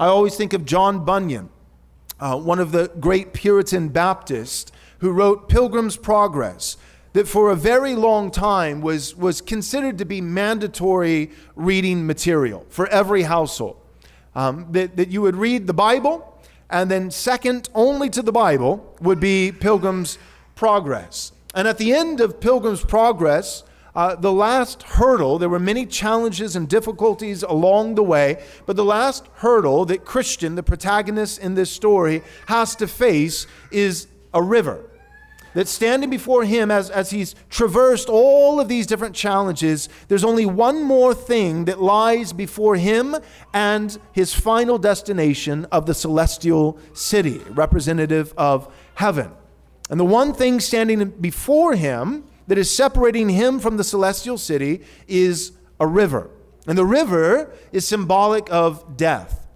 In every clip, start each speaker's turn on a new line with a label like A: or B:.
A: I always think of John Bunyan, uh, one of the great Puritan Baptists who wrote Pilgrim's Progress, that for a very long time was, was considered to be mandatory reading material for every household. Um, that, that you would read the Bible, and then second only to the Bible would be Pilgrim's Progress. And at the end of Pilgrim's Progress, uh, the last hurdle, there were many challenges and difficulties along the way, but the last hurdle that Christian, the protagonist in this story, has to face is a river. That standing before him as, as he's traversed all of these different challenges, there's only one more thing that lies before him and his final destination of the celestial city, representative of heaven. And the one thing standing before him that is separating him from the celestial city is a river. And the river is symbolic of death.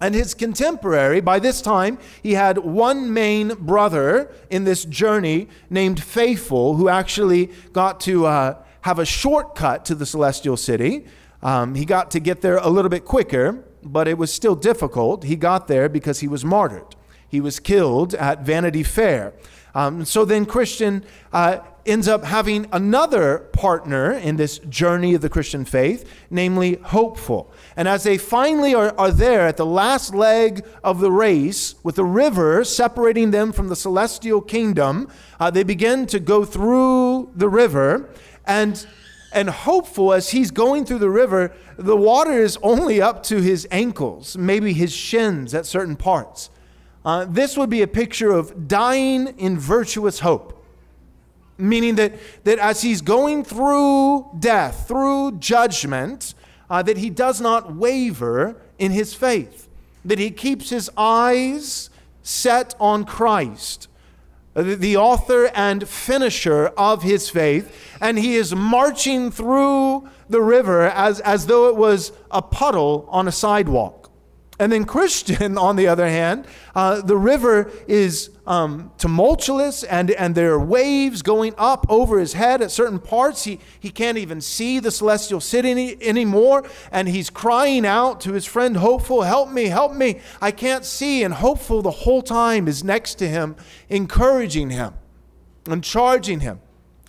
A: And his contemporary, by this time, he had one main brother in this journey named Faithful, who actually got to uh, have a shortcut to the celestial city. Um, he got to get there a little bit quicker, but it was still difficult. He got there because he was martyred. He was killed at Vanity Fair. Um, so then Christian uh, ends up having another partner in this journey of the Christian faith, namely Hopeful. And as they finally are, are there at the last leg of the race, with the river separating them from the celestial kingdom, uh, they begin to go through the river. And and hopeful as he's going through the river, the water is only up to his ankles, maybe his shins at certain parts. Uh, this would be a picture of dying in virtuous hope. Meaning that, that as he's going through death, through judgment, uh, that he does not waver in his faith, that he keeps his eyes set on Christ, uh, the author and finisher of his faith, and he is marching through the river as, as though it was a puddle on a sidewalk. And then Christian, on the other hand, uh, the river is um, tumultuous and, and there are waves going up over his head at certain parts. He, he can't even see the celestial city any, anymore. And he's crying out to his friend Hopeful, Help me, help me. I can't see. And Hopeful the whole time is next to him, encouraging him and charging him,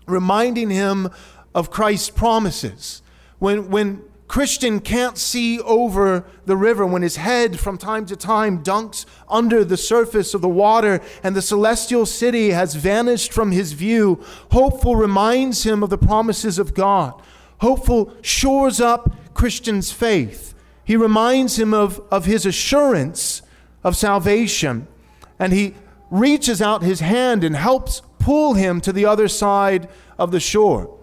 A: reminding him of Christ's promises. When, when Christian can't see over the river when his head from time to time dunks under the surface of the water and the celestial city has vanished from his view. Hopeful reminds him of the promises of God. Hopeful shores up Christian's faith. He reminds him of, of his assurance of salvation. And he reaches out his hand and helps pull him to the other side of the shore.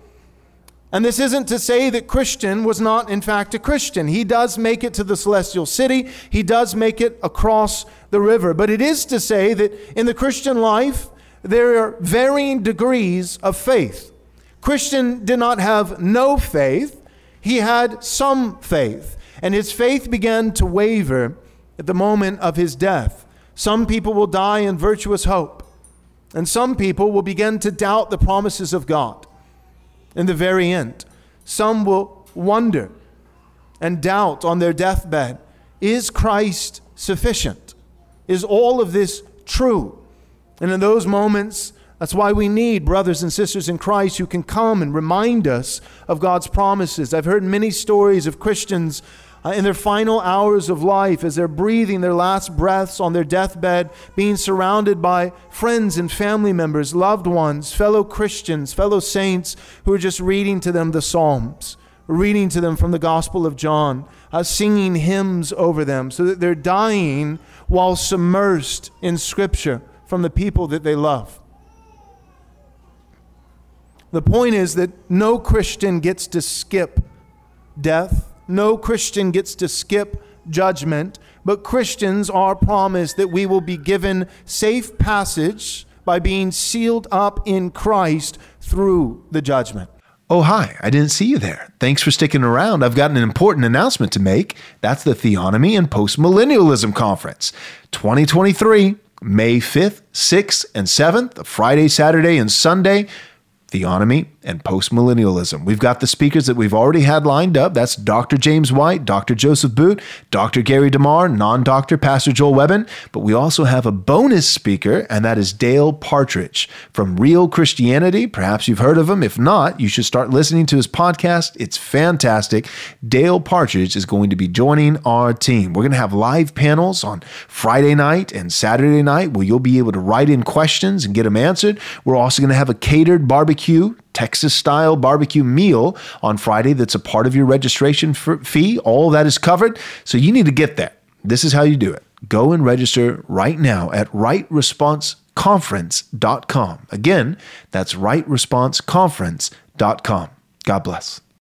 A: And this isn't to say that Christian was not, in fact, a Christian. He does make it to the celestial city, he does make it across the river. But it is to say that in the Christian life, there are varying degrees of faith. Christian did not have no faith, he had some faith. And his faith began to waver at the moment of his death. Some people will die in virtuous hope, and some people will begin to doubt the promises of God in the very end. Some will wonder and doubt on their deathbed is Christ sufficient? Is all of this true? And in those moments, that's why we need brothers and sisters in Christ who can come and remind us of God's promises. I've heard many stories of Christians uh, in their final hours of life, as they're breathing their last breaths on their deathbed, being surrounded by friends and family members, loved ones, fellow Christians, fellow saints who are just reading to them the Psalms, reading to them from the Gospel of John, uh, singing hymns over them, so that they're dying while submersed in Scripture from the people that they love. The point is that no Christian gets to skip death no Christian gets to skip judgment
B: but Christians are promised that we will be given safe passage by being sealed up in Christ through the judgment.
A: Oh, hi, I didn't see you there. Thanks for sticking around. I've got an important announcement to make. That's the Theonomy and Postmillennialism Conference 2023, May 5th, 6th, and 7th, Friday, Saturday, and Sunday. Theonomy and postmillennialism. We've got the speakers that we've already had lined up. That's Dr. James White, Dr. Joseph Boot, Dr. Gary DeMar, non doctor Pastor Joel Webbon. But we also have a bonus speaker, and that is Dale Partridge from Real Christianity. Perhaps you've heard of him. If not, you should start listening to his podcast. It's fantastic. Dale Partridge is going to be joining our team. We're going to have live panels on Friday night and Saturday night where you'll be able to write in questions and get them answered. We're also going to have a catered barbecue Texas style barbecue meal on Friday that's a part of your registration fee. All that is covered. So you need to get there. This is how you do it. Go and register right now at rightresponseconference.com. Again, that's rightresponseconference.com. God bless.